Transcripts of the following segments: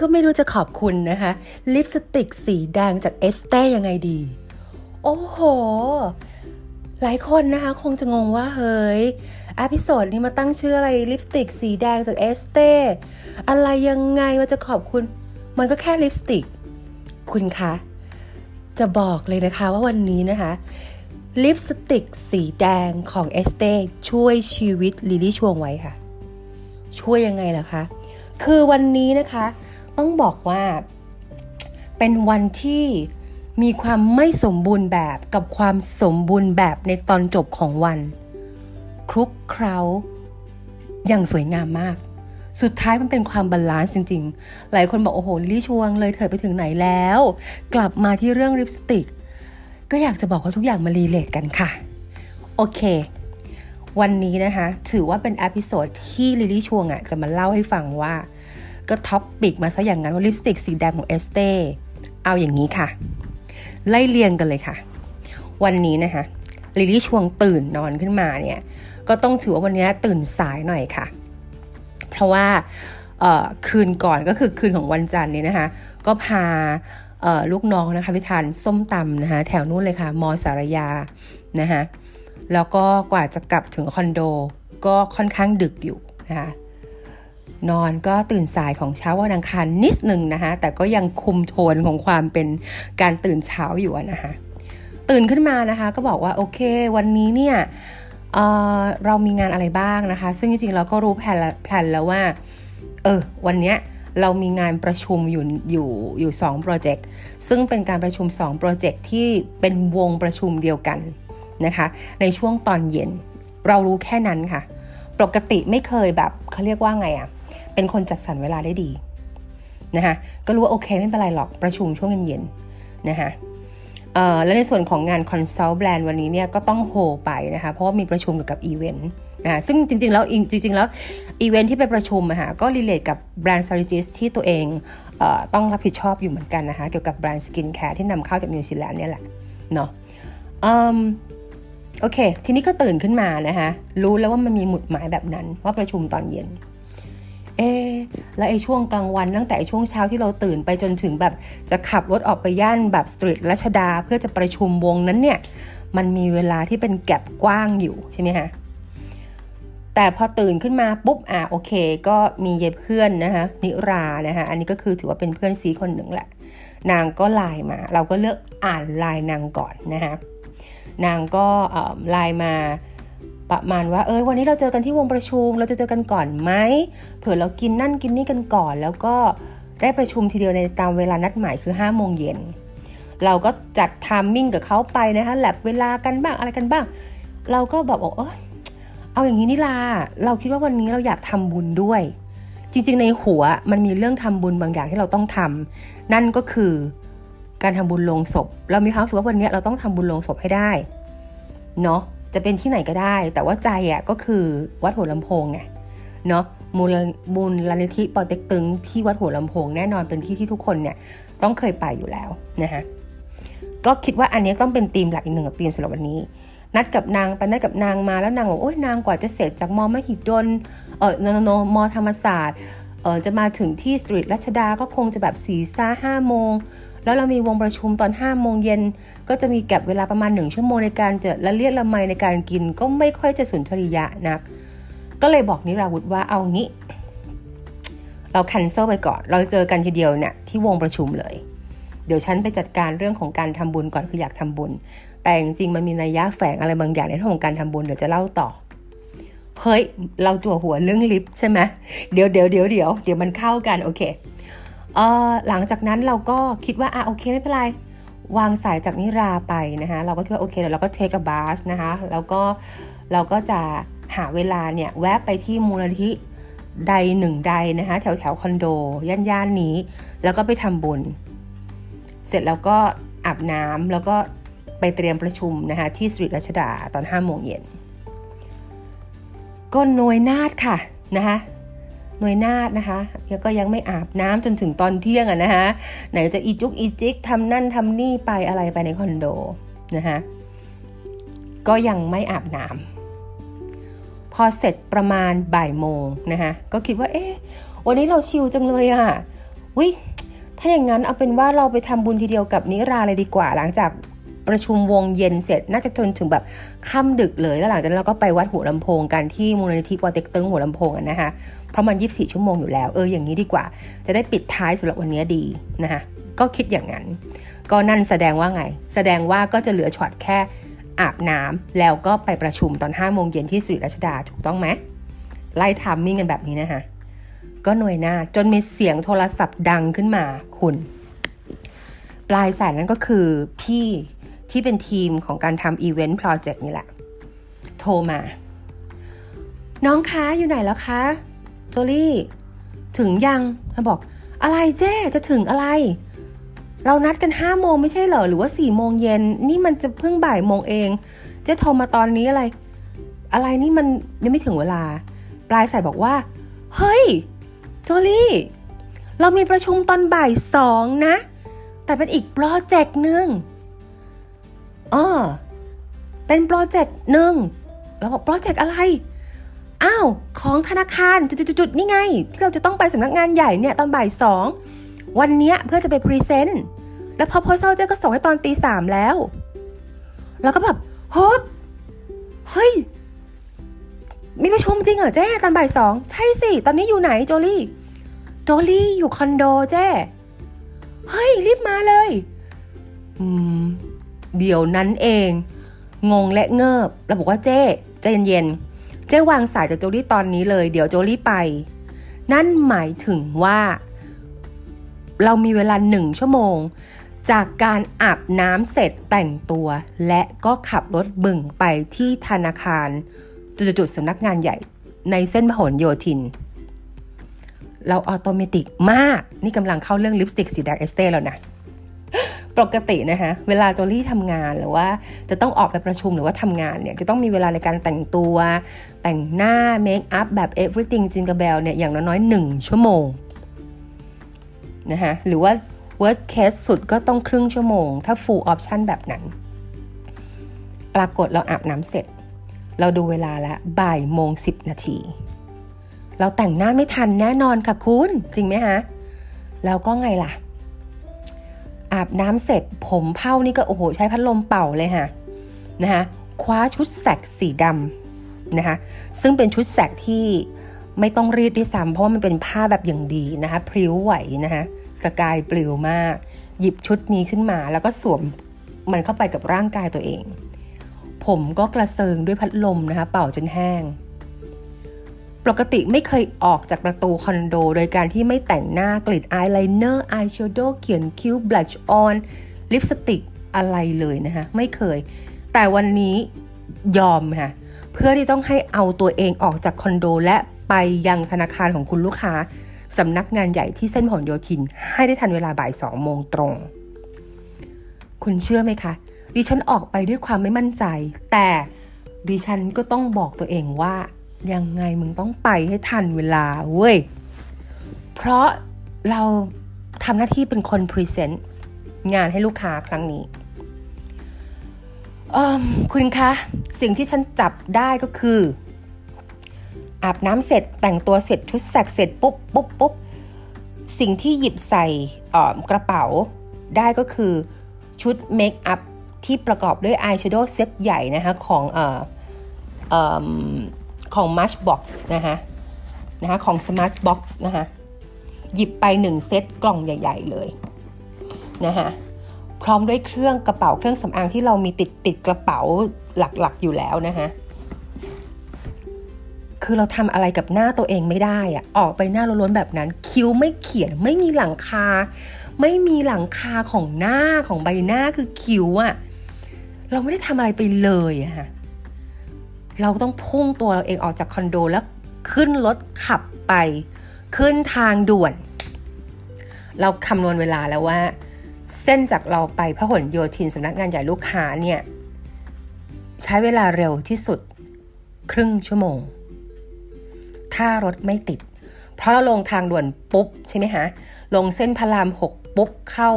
ก็ไม่รู้จะขอบคุณนะคะ ลิปสติกสีแดงจาก Estée ยังไงดี โอ้โห หลายคนนะคะ คงจะงงว่าเฮ้ย episode นี้มาตั้งชื่ออะไรลิปสติกสีแดงจาก Estée อะไรยังไงมันจะขอบคุณ มันก็แค่ลิปสติก คุณคะ จะบอกเลยนะคะว่าวันนี้นะคะลิปสติกสีแดงของ Estée ช่วยชีวิตลิลี่ชวงไว้ค่ะ ช่วยยังไงล่ะคะ คือวันนี้นะคะ ต้องบอกว่าเป็นวันที่มีความไม่สมบูรณ์แบบกับความสมบูรณ์แบบในตอนจบของวัน คลุกเคล้าอย่างสวยงามมาก สุดท้ายมันเป็นความ balance จริง ๆ หลายคนบอกโอ้โหลิลี่ชวงเลยเธอไปถึงไหนแล้ว กลับมาที่เรื่องลิปสติก ก็อยากจะบอกว่าทุกอย่างมา relate กันค่ะ โอเค วันนี้นะคะ ถือว่าเป็น episode ที่ลิลี่ชวงอะจะมาเล่าให้ฟังว่า ก็ topic มาซะอย่างนั้นว่าลิปสติกสีแดงของ Estée เอาอย่างนี้ค่ะ ไล่เรียงกันเลยค่ะ วันนี้นะคะลิลี่ชวงตื่นนอนขึ้นมาเนี่ยก็ต้องถือว่าวันนี้ตื่นสายหน่อยค่ะ เพราะว่าคืนก่อนก็คือคืนของวันจันทร์นี้นะคะ ก็พาลูกน้องนะคะไปทานส้มตำนะคะแถวนู้นเลยค่ะ มอสารยานะคะแล้วก็กว่าจะกลับถึงคอนโดก็ค่อนข้างดึกอยู่นะคะ นอนก็ตื่นสายของเช้าวันอังคารนิดหนึ่งนะคะ แต่ก็ยังคุมโทนของความเป็นการตื่นเช้าอยู่นะคะ ตื่นขึ้นมานะคะ ก็บอกว่าโอเค วันนี้เนี่ยเเรามีงานอะไรบ้างนะคะ ซึ่งจริงๆเราก็รู้แผนแผนแล้วว่า เออ วันเนี้ยเรามีงานประชุมอยู่อยู่อยู่2โปรเจกต์ ซึ่งเป็นการประชุม2โปรเจกต์ที่เป็นวงประชุมเดียวกันนะคะ ในช่วงตอนเย็น เรารู้แค่นั้นค่ะ ปกติไม่เคยแบบเขาเรียกว่าไงอะ่ะ เป็นคนจัดสรรเวลาได้ดีนะคะก็รู้ว่าโอเคไม่เป็นไรหรอกประชุมช่วงเย็นๆนะคะแล้วในส่วนของงาน consult แบรนด์วันนี้เนี่ยก็ต้องโฮไปนะคะเพราะว่ามีประชุมเกี่ยวกับอีเวนต์นะซึ่งจริงๆแล้วจริงๆแล้วอีเวนต์ที่ไปประชุมอะคะก็ relate กับ brand strategist ที่ตัวเองเอต้องรับผิดชอบอยู่เหมือนกันนะคะเกี่ยวกับแบรนด์สกินแคร์ที่นำเข้าจากนิวซีแลนด์เนี่ยแหละเนาะโอเค ทีนี้ก็ตื่นขึ้นมานะคะรู้แล้วว่ามันมีหมุดหมายแบบนั้นว่าประชุมตอนเย็น เอ๊แล้วไอ้ช่วงกลางวันตั้งแต่ช่วงเช้าที่เราตื่นไปจนถึงแบบจะขับรถออกไปย่านแบบ Street รัชดาเพื่อจะประชุมวงนั้นเนี่ย มันมีเวลาที่เป็น gap กว้างอยู่ใช่ไหมคะแต่พอตื่นขึ้นมาปุ๊บอะโอเค ก็มีเยเพื่อนนะคะนิรานะคะอันนี้ก็คือถือว่าเป็นเพื่อนซี้คนหนึ่งแหละ นางก็ไลน์มา เราก็เลือกอ่านไลน์นางก่อนนะคะนางก็ไลน์มา ประมาณว่าเออวันนี้เราเจอกันที่วงประชุม เราจะเจอกันก่อนไหมเผื่อเรากินนั่นกินนี่กันก่อน แล้วก็ได้ประชุมทีเดียวในตามเวลานัดหมายคือ5้าโมงเย็นเราก็จัด timing กับเขาไปนะคะแลบเวลากันบ้างอะไรกันบ้าง เราก็แบบบอกเออเอาอย่างนี้นี่ลาเราคิดว่าวันนี้เราอยากทำบุญด้วย จริง ๆ ในหัวมันมีเรื่องทำบุญบางอย่างที่เราต้องทำนั่นก็คือการทำบุญลงศพ เรามีความรู้สึกว่าวันนี้เราต้องทำบุญลงศพให้ได้เนาะ จะเป็นที่ไหนก็ได้ แต่ว่าใจอะก็คือวัดหัวลำโพงไงเนาะมูลมูลลนิธิปอเต็กตึงที่วัดหัวลำโพงแน่นอนเป็นที่ที่ทุกคนเนี่ยต้องเคยไปอยู่แล้วนะคะก็คิดว่าอันนี้ต้องเป็นธีมหลักอีกหนึ่งธีมสำหรับวันนี้ นัดกับนางไปนัดกับนางมาแล้วนางบอกโอ้ยนางกว่าจะเสร็จจากมอมหิดลเออโนโนมอธรรมศาสตร์เออจะมาถึงที่สตรีทรัชดาก็คงจะแบบสี่ซ่าห้าโมง แล้วเรามีวงประชุมตอน5โมงเย็นก็จะมีแก็บเวลาประมาณ 1 ชั่วโมงในการจะละเลียดละไมในการกิน ก็ไม่ค่อยจะสุนทรียะนักก็เลยบอกนิราวุธว่าเอางี้ เราคันเซิลไปก่อน เราเจอกันทีเดียวเนี่ยที่วงประชุมเลย เดี๋ยวฉันไปจัดการเรื่องของการทำบุญก่อนคืออยากทำบุญ แต่จริงๆมันมีนัยยะแฝงอะไรบางอย่างในเรื่องของการทำบุญเดี๋ยวจะเล่าต่อเฮ้ย เราจั่วหัวเรื่องลิฟต์ใช่ไหมเดี๋ยวเดี๋ยวเดี๋ยวเดี๋ยวเดี๋ยวมันเข้ากันโอเค หลังจากนั้นเราก็คิดว่าอะโอเคไม่เป็นไร วางสายจากนิราไปนะคะเราก็คิดว่าโอเคเดี๋ยวเราก็เทคบาร์นะคะแล้วก็เราก็จะหาเวลาเนี่ยแวะไปที่มูลนิธิใดหนึ่งใดนะคะแถวแถวคอนโด ย่านย่านนี้ แล้วก็ไปทำบุญ เสร็จแล้วก็อาบน้ำแล้วก็ไปเตรียมประชุมนะคะที่สตรีรัชดาตอน5โมงเย็นก็นวยนาดค่ะนะคะ น่วยนาดนะคะแล้วก็ยังไม่อาบน้ำจนถึงตอนเที่ยงอะนะคะไหนจะอีจุกอีจิกทำนั่นทำนี่ไปอะไรไปในคอนโดนะคะก็ยังไม่อาบน้ำพอเสร็จประมาณบ่ายโมงนะคะก็คิดว่าเอ๊ะวันนี้เราชิลจังเลยอะวิถ้าอย่างนั้นเอาเป็นว่าเราไปทำบุญทีเดียวกับนิราเลยดีกว่าหลังจาก ประชุมวงเย็นเสร็จ น่าจะจนถึงแบบค่ำดึกเลย แล้วหลังจากนั้นเราก็ไปวัดหัวลำโพงกันที่มูลนิธิปอเต็กตึงหัวลำโพงนะคะ เพราะมัน 24 ชั่วโมงอยู่แล้ว เอออย่างนี้ดีกว่า จะได้ปิดท้ายสำหรับวันนี้ดีนะคะ ก็คิดอย่างนั้น ก็นั่นแสดงว่าไง แสดงว่าก็จะเหลือช็อตแค่อาบน้ำแล้วก็ไปประชุมตอน5โมงเย็นที่ Street รัชดาถูกต้องไหมไล่ timing กันแบบนี้นะคะก็หน่วยหน้าจนมีเสียงโทรศัพท์ดังขึ้นมาคุณ ปลายสายนั้นก็คือพี่ ที่เป็นทีมของการทำอีเวนต์โปรเจกต์นี่แหละ โทรมา น้องคะอยู่ไหนแล้วคะโจลี่ ถึงยังเราบอกอะไรเจ๊จะถึงอะไร เรานัดกันห้าโมงไม่ใช่เหรอ หรือว่าสี่โมงเย็นนี่มันจะเพิ่งบ่ายโมงเองเจ๊โทรมาตอนนี้อะไร อะไรนี่มันยังไม่ถึงเวลา ปลายสายบอกว่า เฮ้ยโจลี่ เรามีประชุมตอนบ่ายสองนะ แต่เป็นอีกโปรเจกต์หนึ่ง เออ เป็นโปรเจกต์หนึ่งเราบอกโปรเจกต์อะไร อ้าว ของธนาคารจุดๆนี่ไง ที่เราจะต้องไปสำนักงานใหญ่เนี่ยตอนบ่ายสองวันนี้เพื่อจะไป present แล้ว proposal เจ๊ก็ส่งให้ตอนตีสามแล้ว แล้วก็แบบโฮเฮ้ยมีประชุมจริงเหรอเจ๊ตอนบ่ายสองใช่สิ ตอนนี้อยู่ไหนโจลี่ โจลี่อยู่คอนโดเจ๊ เฮ้ย รีบมาเลย อืม เดี๋ยวนั้นเอง งงและเงิบเราบอกว่าเจ๊ใจเย็นๆเจ๊วางสายจากโจลี่ตอนนี้เลย เดี๋ยวโจลี่ไป นั่นหมายถึงว่า เรามีเวลาหนึ่งชั่วโมง จากการอาบน้ำเสร็จแต่งตัว และก็ขับรถบึ่งไปที่ธนาคาร จุดๆสำนักงานใหญ่ในเส้นพหลโยธิน เราออโตเมติกมาก นี่กำลังเข้าเรื่องลิปสติกสีแดงเอสเต้แล้วนะ ปกตินะคะเวลาโจลี่ทำงานหรือว่าจะต้องออกไปประชุมหรือว่าทำงานเนี่ยจะต้องมีเวลาในการแต่งตัว แต่งหน้าเมคอัพแบบ everything จิงกะเบลเนี่ยอย่างน้อยๆหนึ่งชั่วโมงนะคะหรือว่า worst case สุดก็ต้องครึ่งชั่วโมง ถ้า full option แบบนั้น ปรากฏเราอาบน้ำเสร็จ เราดูเวลาล้วบ่ายโมงสิบนาที เราแต่งหน้าไม่ทันแน่นอนค่ะคุณ จริงไหมฮะ แล้วก็ไงล่ะ อาบน้ำเสร็จผมเผ้านี่ก็โอ้โหใช้พัดลมเป่าเลยค่ะนะคะคว้าชุดแสกสีดำนะคะซึ่งเป็นชุดแสกที่ไม่ต้องรีดด้วยซ้ำเพราะว่ามันเป็นผ้าแบบอย่างดีนะคะพริ้วไหวนะคะสกายปลิวมาก หยิบชุดนี้ขึ้นมาแล้วก็สวมมันเข้าไปกับร่างกายตัวเอง ผมก็กระเซิงด้วยพัดลมนะคะเป่าจนแห้ง ปกติไม่เคยออกจากประตูคอนโด โดยการที่ไม่แต่งหน้ากรีด eyeliner eyeshadow เขียนคิ้ว blush on ลิปสติกอะไรเลยนะคะไม่เคย แต่วันนี้ยอมค่ะเพื่อที่ต้องให้เอาตัวเองออกจากคอนโด และไปยังธนาคารของคุณลูกค้าสำนักงานใหญ่ที่เส้นพหลโยธิน ให้ได้ทันเวลาบ่ายสองโมงตรง คุณเชื่อไหมคะ ดิฉันออกไปด้วยความไม่มั่นใจ แต่ดิฉันก็ต้องบอกตัวเองว่า ยังไงมึงต้องไปให้ทันเวลาเว้ย เพราะเราทำหน้าที่เป็นคนพรีเซนต์งานให้ลูกค้าครั้งนี้คุณคะ สิ่งที่ฉันจับได้ก็คือ อาบน้ำเสร็จแต่งตัวเสร็จชุดแสกเสร็จปุ๊บปุ๊บปุ๊บสิ่งที่หยิบใส่กระเป๋าได้ก็คือชุดเมคอัพที่ประกอบด้วยอายแชโดว์เซตใหญ่นะคะของเออ ของ Matchbox นะคะนะคะของ Smart Box นะคะหยิบไป1เซตกล่องใหญ่ ๆ เลยนะคะพร้อมด้วยเครื่องกระเป๋าเครื่องสำอางที่เรามีติดติดกระเป๋าหลักๆอยู่แล้วนะคะคือเราทำอะไรกับหน้าตัวเองไม่ได้อะออกไปหน้าล้วนๆแบบนั้น คิ้วไม่เขียนไม่มีหลังคา ไม่มีหลังคาของหน้าของใบหน้าคือคิ้วอะเราไม่ได้ทำอะไรไปเลยอะค่ะ เราต้องพุ่งตัวเราเองออกจากคอนโดแล้วขึ้นรถขับไป ขึ้นทางด่วน เราคำนวณเวลาแล้วว่า เส้นจากเราไปพหลโยธินสำนักงานใหญ่ลูกค้าเนี่ย ใช้เวลาเร็วที่สุดครึ่งชั่วโมง ถ้ารถไม่ติด เพราะเราลงทางด่วนปุ๊บใช่ไหมฮะ ลงเส้นพระรามหกปุ๊บเข้า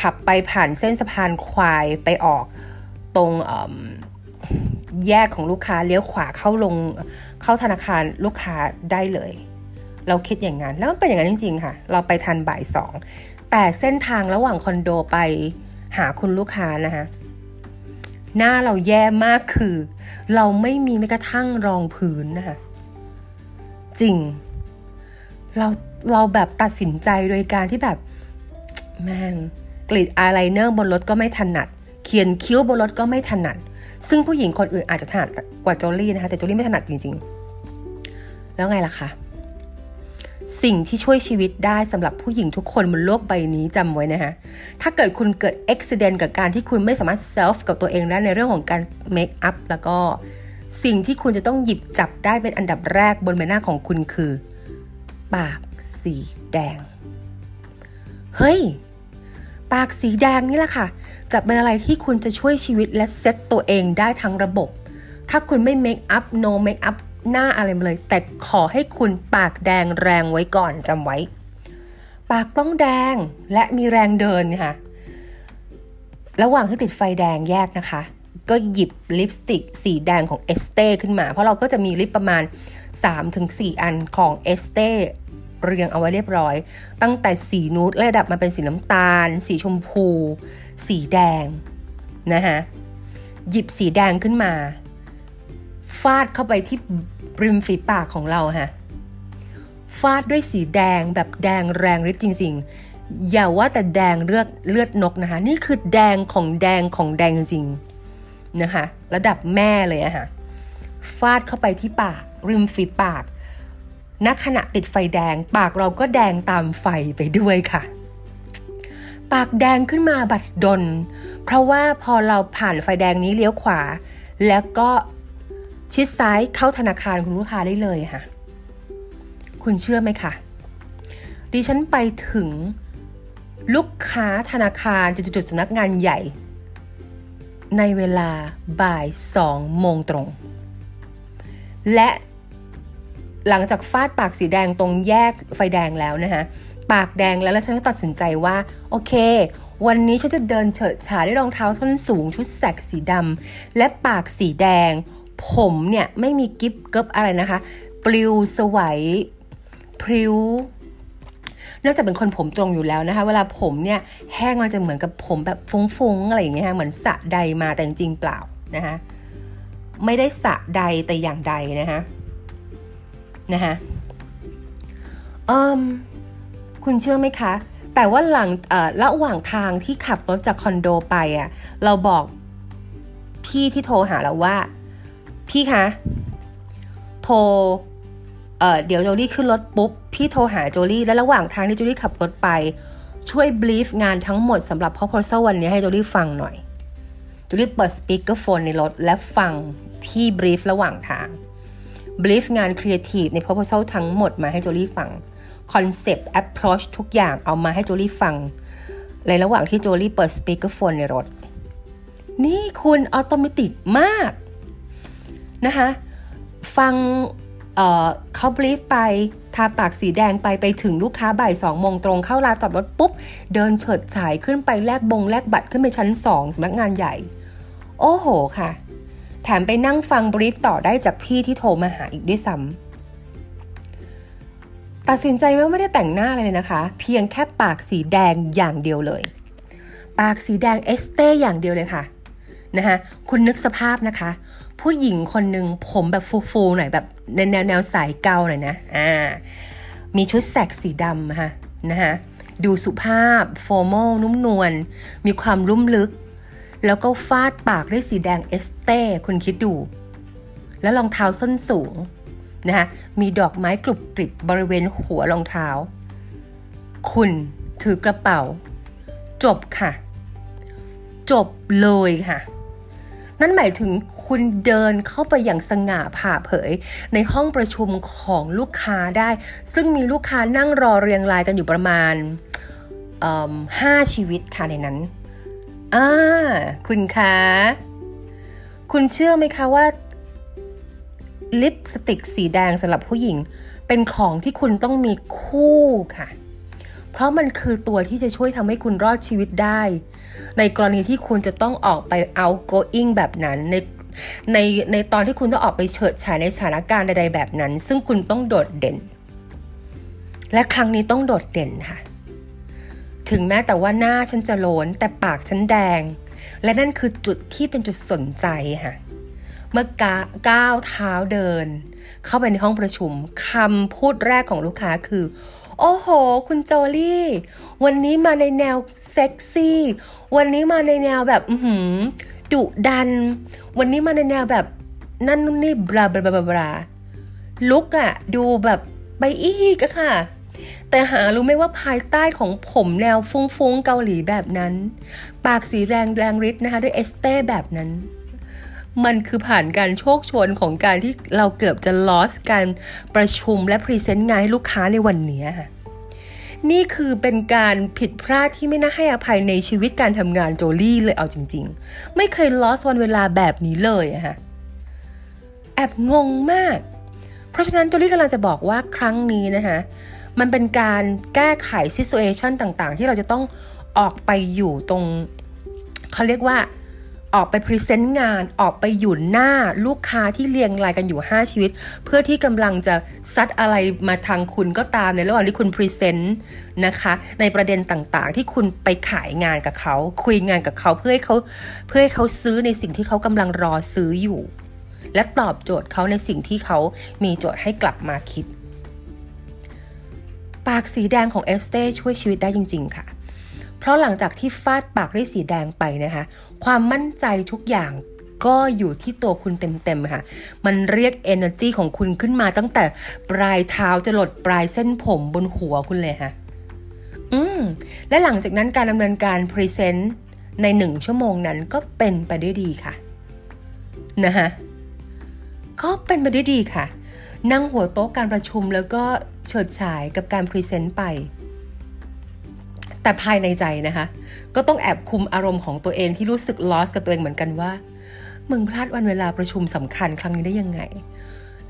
ขับไปผ่านเส้นสะพานควายไปออก ตรงแยกของลูกค้าเลี้ยวขวาเข้าลงเข้าธนาคารลูกค้าได้เลย เราคิดอย่างนั้น แล้วมันเป็นอย่างนั้นจริง ๆ ค่ะ เราไปทันบ่ายสองแต่เส้นทางระหว่างคอนโดไปหาคุณลูกค้านะคะหน้าเราแย่มากคือ เราไม่มีแม้กระทั่งรองพื้นนะคะจริง เราเราแบบตัดสินใจโดยการที่แบบแม่งกรีดอายไลเนอร์บนรถก็ไม่ถนัด เขียนคิ้วบนรถก็ไม่ถนัด ซึ่งผู้หญิงคนอื่นอาจจะถนัดกว่าโจลี่นะคะ แต่โจลี่ไม่ถนัดจริง ๆ แล้วไงล่ะคะสิ่งที่ช่วยชีวิตได้สำหรับผู้หญิงทุกคนบนโลกใบนี้จำไว้นะคะ ถ้าเกิดคุณเกิดอุบัติเหตุกับการที่คุณไม่สามารถ self กับตัวเองได้ในเรื่องของการ makeup แล้วก็สิ่งที่คุณจะต้องหยิบจับได้เป็นอันดับแรกบนใบหน้าของคุณคือ ปากสีแดง เฮ้ย ปากสีแดงนี่แหละค่ะ จะเป็นอะไรที่คุณจะช่วยชีวิตและเซตตัวเองได้ทั้งระบบ ถ้าคุณไม่ makeup no makeupหน้าอะไรมาเลย แต่ขอให้คุณปากแดงแรงไว้ก่อนจำไว้ ปากต้องแดงและมีแรงเดินค่ะ ระหว่างที่ติดไฟแดงแยกนะคะ ก็หยิบลิปสติกสีแดงของเอสเต้ขึ้นมา เพราะเราก็จะมี lip ประมาณ 3-4 อันของเอสเต้ เรียงเอาไว้เรียบร้อย ตั้งแต่สีนูดระดับมาเป็นสีน้ำตาล สีชมพู สีแดงนะคะหยิบสีแดงขึ้นมา ฟาดเข้าไปที่ริมฝีปากของเราฮะฟาดด้วยสีแดงแบบแดงแรงฤทธิ์จริง ๆ อย่าว่าแต่แดงเลือดเลือดนกนะคะ นี่คือแดงของแดงของแดงจริงๆนะคะ ระดับแม่เลยอะค่ะฟาดเข้าไปที่ปาก ริมฝีปาก ณขณะติดไฟแดง ปากเราก็แดงตามไฟไปด้วยค่ะ ปากแดงขึ้นมาบัดดล เพราะว่าพอเราผ่านไฟแดงนี้เลี้ยวขวา แล้วก็ชิดซ้ายเข้าธนาคารคุณลูกค้าได้เลยค่ะ คุณเชื่อไหมคะดิฉันไปถึงลูกค้าธนาคารจุดๆสำนักงานใหญ่ ในเวลาบ่ายสองโมงตรง และ หลังจากฟาดปากสีแดงตรงแยกไฟแดงแล้วนะคะปากแดงแล้วแล้วฉันก็ตัดสินใจว่าโอเค วันนี้ฉันจะเดินเฉิดฉายด้วยรองเท้าส้นสูงชุดแสกสีดำและปากสีแดง ผมเนี่ยไม่มีกิฟเกิบอะไรนะคะ ปลิวสวยพริ้วน่าจะเป็นคนผมตรงอยู่แล้วนะคะ เวลาผมเนี่ยแห้งมันจะเหมือนกับผมแบบฟุ้งๆอะไรอย่างเงี้ยเหมือนสะใดมาแต่จริงเปล่านะคะไม่ได้สะใดแต่อย่างใดนะคะ นะคะเอิมคุณเชื่อไหมคะ แต่ว่าหลังระหว่างทางที่ขับรถจากคอนโดไปอะ่ะเราบอกพี่ที่โทรหาเราว่า พี่คะโทรเเดี๋ยวโจลี่ขึ้นรถปุ๊บ พี่โทรหาโจลี่แล้วระหว่างทางที่โจลี่ขับรถไป ช่วยบลีฟงานทั้งหมดสำหรับ proposal วันนี้ให้โจลี่ฟังหน่อยโจลี่เปิดสปีกเกอร์โฟนในรถและฟังพี่ brief ระหว่างทาง brief งานครีเอทีฟใน proposal ทั้งหมดมาให้โจลี่ฟัง concept approach ทุกอย่างเอามาให้โจลี่ฟัง ในระหว่างที่โจลี่เปิด speakerphone ในรถ นี่คุณอัตโนมัติมากนะคะฟังเขา brief ไปทาปากสีแดงไปไปถึงลูกค้าบ่ายสองโมงตรงเข้าลานจอดรถปุ๊บ เดินเฉิดฉายขึ้นไปแลกบงแลกบัตรขึ้นไปชั้นสองสำนักงานใหญ่ โอ้โหค่ะ แถมไปนั่งฟัง brief ต่อได้จากพี่ที่โทรมาหาอีกด้วยซ้ำตัดสินใจว่าไม่ได้แต่งหน้าเลยนะคะ เพียงแค่ปากสีแดงอย่างเดียวเลย ปากสีแดงเอสเต้อย่างเดียวเลยค่ะนะคะคุณนึกสภาพนะคะ ผู้หญิงคนหนึ่งผมแบบฟูๆหน่อยแบบในแนวแนวสายเกาหน่อยนะอ่ามีชุดแซกสีดำนะคะนะคะดูสุภาพ formal นุ่มนวลมีความลุ่มลึก แล้วก็ฟาดปากด้วยสีแดงเอสเต้คุณคิดดู แล้วรองเท้าส้นสูงนะคะมีดอกไม้กรุบกริบบริเวณหัวรองเท้า คุณถือกระเป๋า จบค่ะ จบเลยค่ะ นั่นหมายถึงคุณเดินเข้าไปอย่างสง่าผ่าเผย ในห้องประชุมของลูกค้าได้ ซึ่งมีลูกค้านั่งรอเรียงรายกันอยู่ประมาณห้าชีวิตค่ะในนั้น อ่าคุณคะคุณเชื่อไหมคะว่าลิปสติกสีแดงสำหรับผู้หญิง เป็นของที่คุณต้องมีคู่ค่ะ เพราะมันคือตัวที่จะช่วยทำให้คุณรอดชีวิตได้ ในกรณีที่คุณจะต้องออกไป outgoing แบบนั้น ในในในตอนที่คุณต้องออกไปเฉิดฉายในสถานการณ์ใดๆแบบนั้น ซึ่งคุณต้องโดดเด่น และครั้งนี้ต้องโดดเด่นค่ะ ถึงแม้แต่ว่าหน้าฉันจะโลนแต่ปากฉันแดง และนั่นคือจุดที่เป็นจุดสนใจค่ะ เมื่อก้าวเท้าเดิน เข้าไปในห้องประชุมคำพูดแรกของลูกค้าคือ โอ้โห คุณโจลี่ วันนี้มาในแนวเซ็กซี่ วันนี้มาในแนวแบบหืมดุดัน วันนี้มาในแนวแบบนั่นนู่นนี่บลาบลาบลาlook อะดูแบบไปอีกอะค่ะ แต่หารู้ไหมว่าภายใต้ของผมแนวฟุ้งๆเกาหลีแบบนั้น ปากสีแดงแรงฤทธิ์นะคะด้วยเอสเต้แบบนั้น มันคือผ่านการโชกโชนของการที่เราเกือบจะ lost การประชุมและ present งานให้ลูกค้าในวันนี้ค่ะนี่คือเป็นการผิดพลาดที่ไม่น่าให้อภัยในชีวิตการทำงานโจลี่เลยเอาจริง ๆ ไม่เคย lost วันเวลาแบบนี้เลยอะฮะแอบงงมาก เพราะฉะนั้นโจลี่กำลังจะบอกว่าครั้งนี้นะคะ มันเป็นการแก้ไขซิส t u a t i o n ต่างๆ ที่เราจะต้องออกไปอยู่ตรงเขาเรียกว่าออกไป present งานออกไปอยู่หน้าลูกค้าที่เรียงรายกันอยู่ 5 ชีวิต เพื่อที่กำลังจะซัดอะไรมาทางคุณก็ตามในระหว่างที่คุณ present นะคะ ในประเด็นต่างๆ ที่คุณไปขายงานกับเขา คุยงานกับเขาเพื่อให้เขาเพื่อให้เขาซื้อในสิ่งที่เขากำลังรอซื้ออยู่ และตอบโจทย์เขาในสิ่งที่เขามีโจทย์ให้กลับมาคิด ปากสีแดงของเอสเต้ช่วยชีวิตได้จริง ๆ ค่ะ เพราะหลังจากที่ฟาดปากด้วยสีแดงไปนะคะ ความมั่นใจทุกอย่างก็อยู่ที่ตัวคุณเต็ม ๆ ค่ะ มันเรียก energy ของคุณขึ้นมาตั้งแต่ปลายเท้าจะหลดปลายเส้นผมบนหัวคุณเลยค่ะ อืม และหลังจากนั้นการดำเนินการ present ในหนึ่งชั่วโมงนั้นก็เป็นไปได้ดีค่ะ นะคะก็เป็นไปได้ดีค่ะ นั่งหัวโต๊ะการประชุมแล้วก็เฉิดฉายกับการ present ไป แต่ภายในใจนะคะ ก็ต้องแอบคุมอารมณ์ของตัวเองที่รู้สึก lost กับตัวเองเหมือนกันว่า มึงพลาดวันเวลาประชุมสำคัญครั้งนี้ได้ยังไง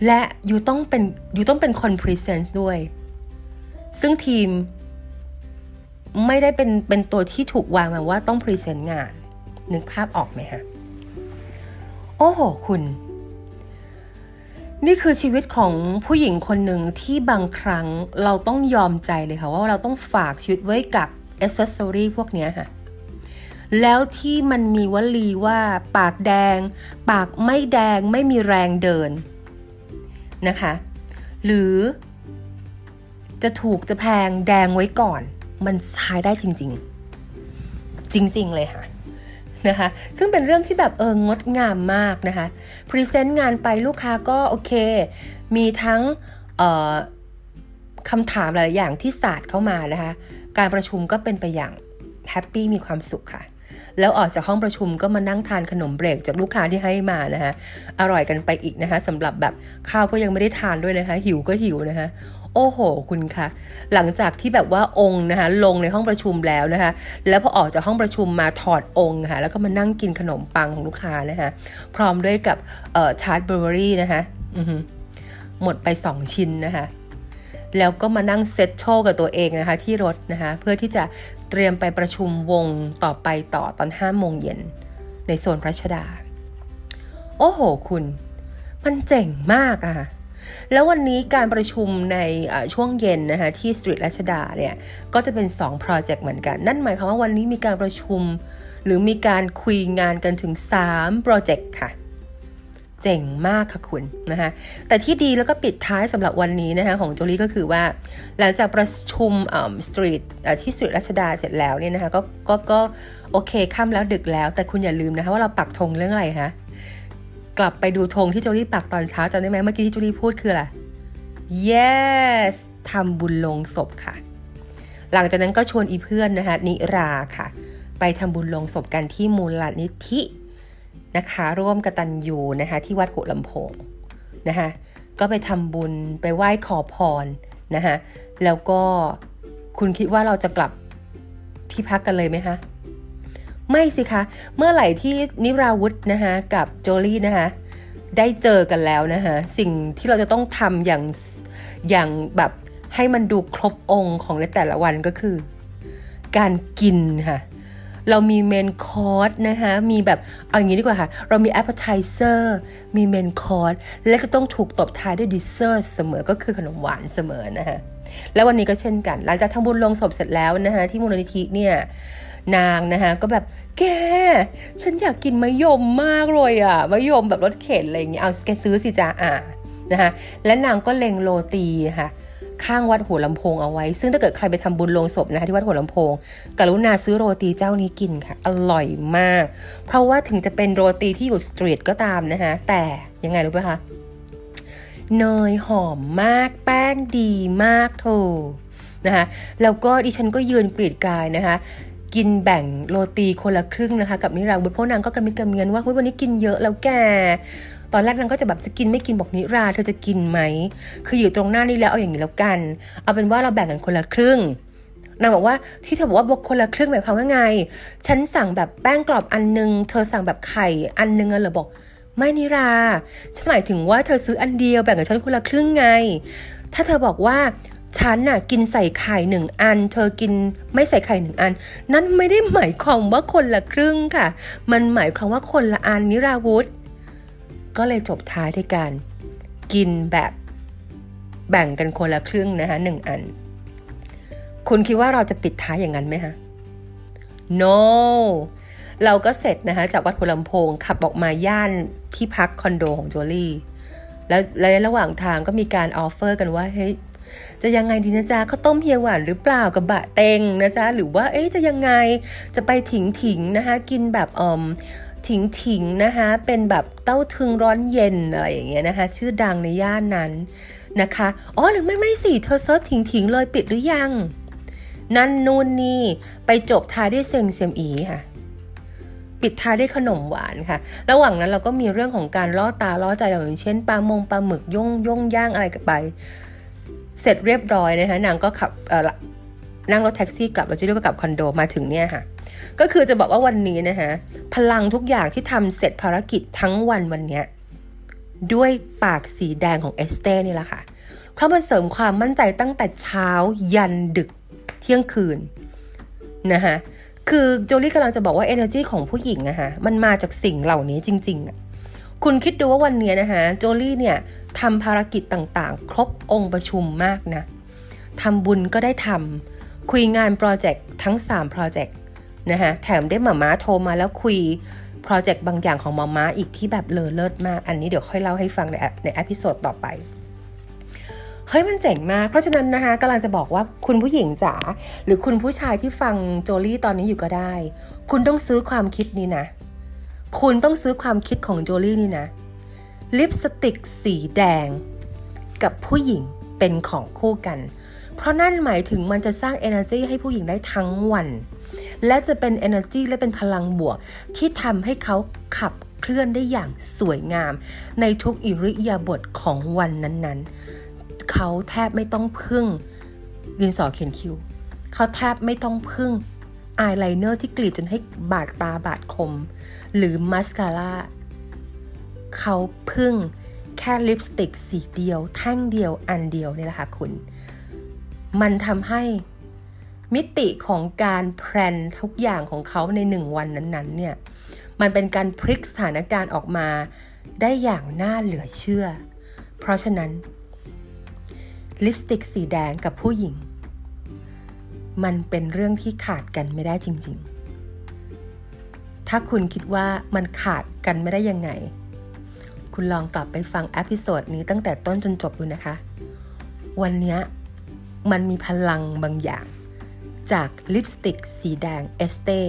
และ you ต้องเป็นyou ต้องเป็นคน present ด้วย ซึ่งทีมไม่ได้เป็นเป็นตัวที่ถูกวางมาว่าต้อง present งาน นึกภาพออกไหมคะโอ้โห คุณ นี่คือชีวิตของผู้หญิงคนหนึ่งที่บางครั้งเราต้องยอมใจเลยค่ะ ว่าเราต้องฝากชีวิตไว้กับอ c เซสซอรีพวกนี้ค่ะ แล้วที่มันมีวลีว่าปากแดง ปากไม่แดงไม่มีแรงเดินนะคะ หรือจะถูกจะแพงแดงไว้ก่อน มันใช้ได้จริง ๆ จริง ๆ เลยค่ะ นะคะ ซึ่งเป็นเรื่องที่แบบเอองดงามมากนะคะพรีเซนต์งานไปลูกค้าก็โอเค มีทั้งคำถามหลายอย่างที่ศาสตร์เข้ามานะคะ การประชุมก็เป็นไปอย่างhappy มีความสุขค่ะ แล้วออกจากห้องประชุมก็มานั่งทานขนมเบรกจากลูกค้าที่ให้มานะคะ อร่อยกันไปอีกนะคะสำหรับแบบข้าวก็ยังไม่ได้ทานด้วยนะคะ หิวก็หิวนะคะ โอ้โห คุณคะหลังจากที่แบบว่าองค์นะคะลงในห้องประชุมแล้วนะคะ แล้วพอออกจากห้องประชุมมาถอดองค์ค่ะแล้วก็มานั่งกินขนมปังของลูกค้านะคะพร้อมด้วยกับ tart berry นะคะหมดไป 2 ชิ้นนะคะแล้วก็มานั่ง set show กับตัวเองนะคะที่รถนะคะเพื่อที่จะเตรียมไปประชุมวงต่อไปต่อตอน5โมงเย็นในโซนรัชดา โอ้โห คุณ มันเจ๋งมากอะ แล้ววันนี้การประชุมในช่วงเย็นนะคะที่สตรีทรัชดาเนี่ยก็จะเป็น2 project เหมือนกัน นั่นหมายความว่าวันนี้มีการประชุม หรือมีการคุยงานกันถึง3 project ค่ะเจ๋งมากค่ะคุณนะคะแต่ที่ดีแล้วก็ปิดท้ายสำหรับวันนี้นะคะของโจลี่ก็คือว่า หลังจากประชุมสตรีทที่สตรีทรัชดาเสร็จแล้วเนี่ยนะคะก็ก็ก็โอเคค่ำแล้วดึกแล้ว แต่คุณอย่าลืมนะคะว่าเราปักธงเรื่องอะไรคะ กลับไปดูธงที่โจลี่ปักตอนเช้าจำได้ไหมเมื่อกี้ที่โจลี่พูดคืออะไร yes ทำบุญลงศพค่ะ หลังจากนั้นก็ชวนอีเพื่อนนะคะนิราค่ะ ไปทำบุญลงศพกันที่มูลนิธินะคะ ร่วมกตันยูนะคะที่วัดหัวลำโพงนะคะก็ไปทำบุญไปไหว้ขอพรนะคะแล้วก็คุณคิดว่าเราจะกลับที่พักกันเลยไหมคะ ไม่สิคะ เมื่อไหร่ที่นิราวุธนะคะกับโจลี่นะคะได้เจอกันแล้วนะคะสิ่งที่เราจะต้องทำอย่างอย่างแบบให้มันดูครบองค์ของในแต่ละวันก็คือ การกินค่ะเรามี main course นะคะ มีแบบ เอาอย่างนี้ดีกว่าค่ะ เรามี appetizer มี main course และก็ต้องถูกตบท้ายด้วย dessert เสมอ ก็คือขนมหวานเสมอนะคะ แล้ววันนี้ก็เช่นกัน หลังจากทำบุญโลงศพเสร็จแล้วนะคะ ที่มูลนิธิเนี่ย นางนะคะก็แบบแก ฉันอยากกินมะยมมากเลยอะมะยมแบบรถเข็นอะไรอย่างเงี้ยเอาแกซื้อสิจ้าอ่านะคะและนางก็เล็งโรตีค่ะข้างวัดหัวลำโพงเอาไว้ ซึ่งถ้าเกิดใครไปทำบุญลงศพนะคะที่วัดหัวลำโพง กรุณาซื้อโรตีเจ้านี้กินค่ะ อร่อยมาก เพราะว่าถึงจะเป็นโรตีที่อยู่สตรีทก็ตามนะคะ แต่ยังไงรู้ไหมคะเนยหอมมากแป้งดีมากโถนะคะแล้วก็ดิฉันก็ยืนปรีดกายนะคะ กินแบ่งโรตีคนละครึ่งนะคะ กับนิราบุตรเพราะนางก็กระมิดกระเมียนว่าวันนี้กินเยอะแล้วแกตอนแรกนางก็จะแบบจะกินไม่กินบอกนิราเธอจะกินไหม คืออยู่ตรงหน้านี้แล้วเอาอย่างนี้แล้วกัน เอาเป็นว่าเราแบ่งกันคนละครึ่งนางบอกว่าที่เธอบอกว่าบกคนละครึ่งหมายความว่าไง ฉันสั่งแบบแป้งกรอบอันนึง เธอสั่งแบบไข่อันนึงอะเหรอบอก ไม่นิรา ฉันหมายถึงว่าเธอซื้ออันเดียวแบ่งกับฉันคนละครึ่งไง ถ้าเธอบอกว่า ฉันน่ะกินใส่ไข่หนึ่งอัน เธอกินไม่ใส่ไข่หนึ่งอัน นั่นไม่ได้หมายความว่าคนละครึ่งค่ะ มันหมายความว่าคนละอันนิราวุธ ก็เลยจบท้ายด้วยการกินแบบแบ่งกันคนละครึ่งนะคะหนึ่งอัน คุณคิดว่าเราจะปิดท้ายอย่างนั้นไหมคะ no เราก็เสร็จนะคะจากวัดหัวลำโพงขับออกมาย่านที่พักคอนโดของโจลี่แล้วในระหว่างทางก็มีการ offer กันว่าเฮ้ย จะยังไงดีนะจ๊ะข้าวต้มเฮียหวานหรือเปล่ากับบะเต็งนะจ๊ะหรือว่าเอ๊ะจะยังไงจะไปถิงถิงนะคะกินแบบอ่อถิงถิงนะคะเป็นแบบเต้าทึงร้อนเย็นอะไรอย่างเงี้ยนะคะชื่อดังในย่านนั้นนะคะอ๋อหรือไม่ไม่สิเธอ search ถิงถิงเลยปิดหรือยัง นั่นนู่นนี่ไปจบท้ายด้วยเช็งซิมอี๊ค่ะปิดท้ายด้วยขนมหวานค่ะ ระหว่างนั้นเราก็มีเรื่องของการล่อตาล่อใจอย่างเช่นปลามงปลาหมึกย่งย่งย่างอะไรกันไป เสร็จเรียบร้อยนะคะนางก็ขับนั่งรถแท็กซี่กลับแล้วจุ้ยก็กลับคอนโดมาถึงเนี่ยค่ะ ก็คือจะบอกว่าวันนี้นะคะพลังทุกอย่างที่ทำเสร็จภารกิจทั้งวันวันนี้ด้วยปากสีแดงของเอสเต้นี่แหละค่ะ เพราะมันเสริมความมั่นใจตั้งแต่เช้ายันดึกเที่ยงคืนนะคะคือโจลี่กำลังจะบอกว่า energy ของผู้หญิงอะคะมันมาจากสิ่งเหล่านี้จริง ๆอะ คุณคิดดูว่าวันนี้นะคะโจลี่เนี่ยทำภารกิจต่างๆ ครบองค์ประชุมมากนะทำบุญก็ได้ทำคุยงานโปรเจกต์ทั้ง3โปรเจกต์นะคะแถมได้หมาม้าโทรมาแล้วคุยโปรเจกต์บางอย่างของหมาม้าอีกที่แบบเลอเลิศมาก อันนี้เดี๋ยวค่อยเล่าให้ฟังในใน episode ต่อไปเฮ้ยมันเจ๋งมาก เพราะฉะนั้นนะคะกำลังจะบอกว่าคุณผู้หญิงจ๋าหรือคุณผู้ชายที่ฟังโจลี่ตอนนี้อยู่ก็ได้ คุณต้องซื้อความคิดนี้นะ คุณต้องซื้อความคิดของโจลี่นี่นะ ลิปสติกสีแดง กับผู้หญิงเป็นของคู่กัน เพราะนั่นหมายถึงมันจะสร้าง energy ให้ผู้หญิงได้ทั้งวัน และจะเป็น energy และเป็นพลังบวก ที่ทำให้เขาขับเคลื่อนได้อย่างสวยงาม ในทุกอิริยาบถของวันนั้นๆ เขาแทบไม่ต้องพึ่งดินสอเขียนคิ้วเขาแทบไม่ต้องพึ่งอายไลเนอร์ที่กรีดจนให้บาดตาบาดคม หรือมัสคาร่าเขาพึ่งแค่ลิปสติกสีเดียว แท่งเดียวอันเดียวนี่แหละค่ะคุณ มันทำให้มิติของการแพลนทุกอย่างของเขาในหนึ่งวันนั้นๆเนี่ยมันเป็นการพลิกสถานการณ์ออกมาได้อย่างน่าเหลือเชื่อ เพราะฉะนั้น ลิปสติกสีแดงกับผู้หญิง มันเป็นเรื่องที่ขาดกันไม่ได้จริง ๆ ถ้าคุณคิดว่ามันขาดกันไม่ได้ยังไง คุณลองกลับไปฟัง episode นี้ตั้งแต่ต้นจนจบดูนะคะ วันนี้มันมีพลังบางอย่าง จากลิปสติกสีแดง Estée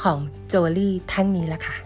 ของโจลี่แท่งนี้ละค่ะ